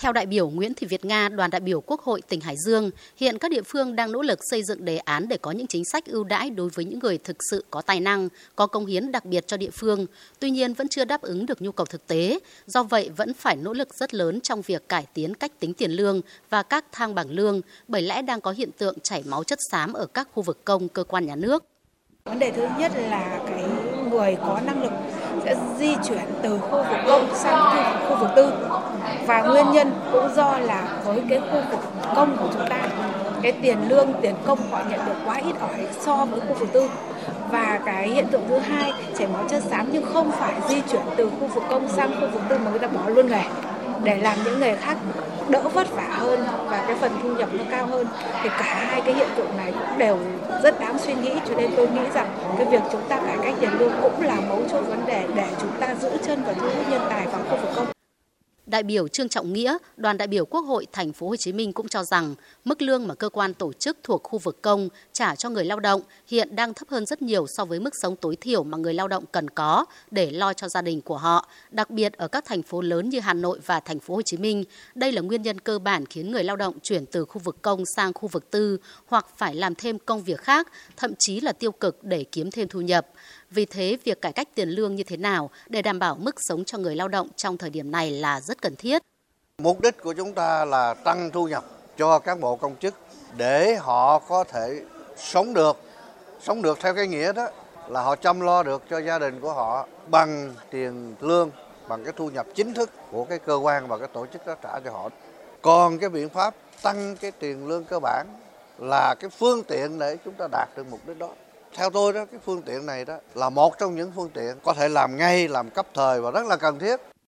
Theo đại biểu Nguyễn Thị Việt Nga, đoàn đại biểu Quốc hội tỉnh Hải Dương, hiện các địa phương đang nỗ lực xây dựng đề án để có những chính sách ưu đãi đối với những người thực sự có tài năng, có công hiến đặc biệt cho địa phương. Tuy nhiên vẫn chưa đáp ứng được nhu cầu thực tế, do vậy vẫn phải nỗ lực rất lớn trong việc cải tiến cách tính tiền lương và các thang bảng lương, bởi lẽ đang có hiện tượng chảy máu chất xám ở các khu vực công cơ quan nhà nước. Vấn đề thứ nhất là cái người có năng lực di chuyển từ khu vực công sang khu vực tư. Và nguyên nhân cũng do là với cái khu vực công của chúng ta, cái tiền lương, tiền công họ nhận được quá ít ỏi so với khu vực tư. Và cái hiện tượng thứ hai, chảy máu chất xám nhưng không phải di chuyển từ khu vực công sang khu vực tư mà người ta bỏ luôn nghề để làm những nghề khác đỡ vất vả hơn và cái phần thu nhập nó cao hơn. Thì cả hai cái hiện tượng này cũng đều rất đáng suy nghĩ, cho nên tôi nghĩ rằng cái việc chúng ta cải cách tiền lương cũng là mấu chốt vấn đề để chúng ta giữ chân và thu hút nhân tài vào khu vực công. Đại biểu Trương Trọng Nghĩa, đoàn đại biểu Quốc hội thành phố Hồ Chí Minh cũng cho rằng mức lương mà cơ quan tổ chức thuộc khu vực công trả cho người lao động hiện đang thấp hơn rất nhiều so với mức sống tối thiểu mà người lao động cần có để lo cho gia đình của họ, đặc biệt ở các thành phố lớn như Hà Nội và thành phố Hồ Chí Minh. Đây là nguyên nhân cơ bản khiến người lao động chuyển từ khu vực công sang khu vực tư hoặc phải làm thêm công việc khác, thậm chí là tiêu cực để kiếm thêm thu nhập. Vì thế, việc cải cách tiền lương như thế nào để đảm bảo mức sống cho người lao động trong thời điểm này là rất cần thiết. Mục đích của chúng ta là tăng thu nhập cho cán bộ công chức để họ có thể sống được. Sống được theo cái nghĩa đó là họ chăm lo được cho gia đình của họ bằng tiền lương, bằng cái thu nhập chính thức của cái cơ quan và cái tổ chức đó trả cho họ. Còn cái biện pháp tăng cái tiền lương cơ bản là cái phương tiện để chúng ta đạt được mục đích đó theo tôi đó, cái phương tiện này đó là một trong những phương tiện có thể làm ngay, làm cấp thời và rất là cần thiết.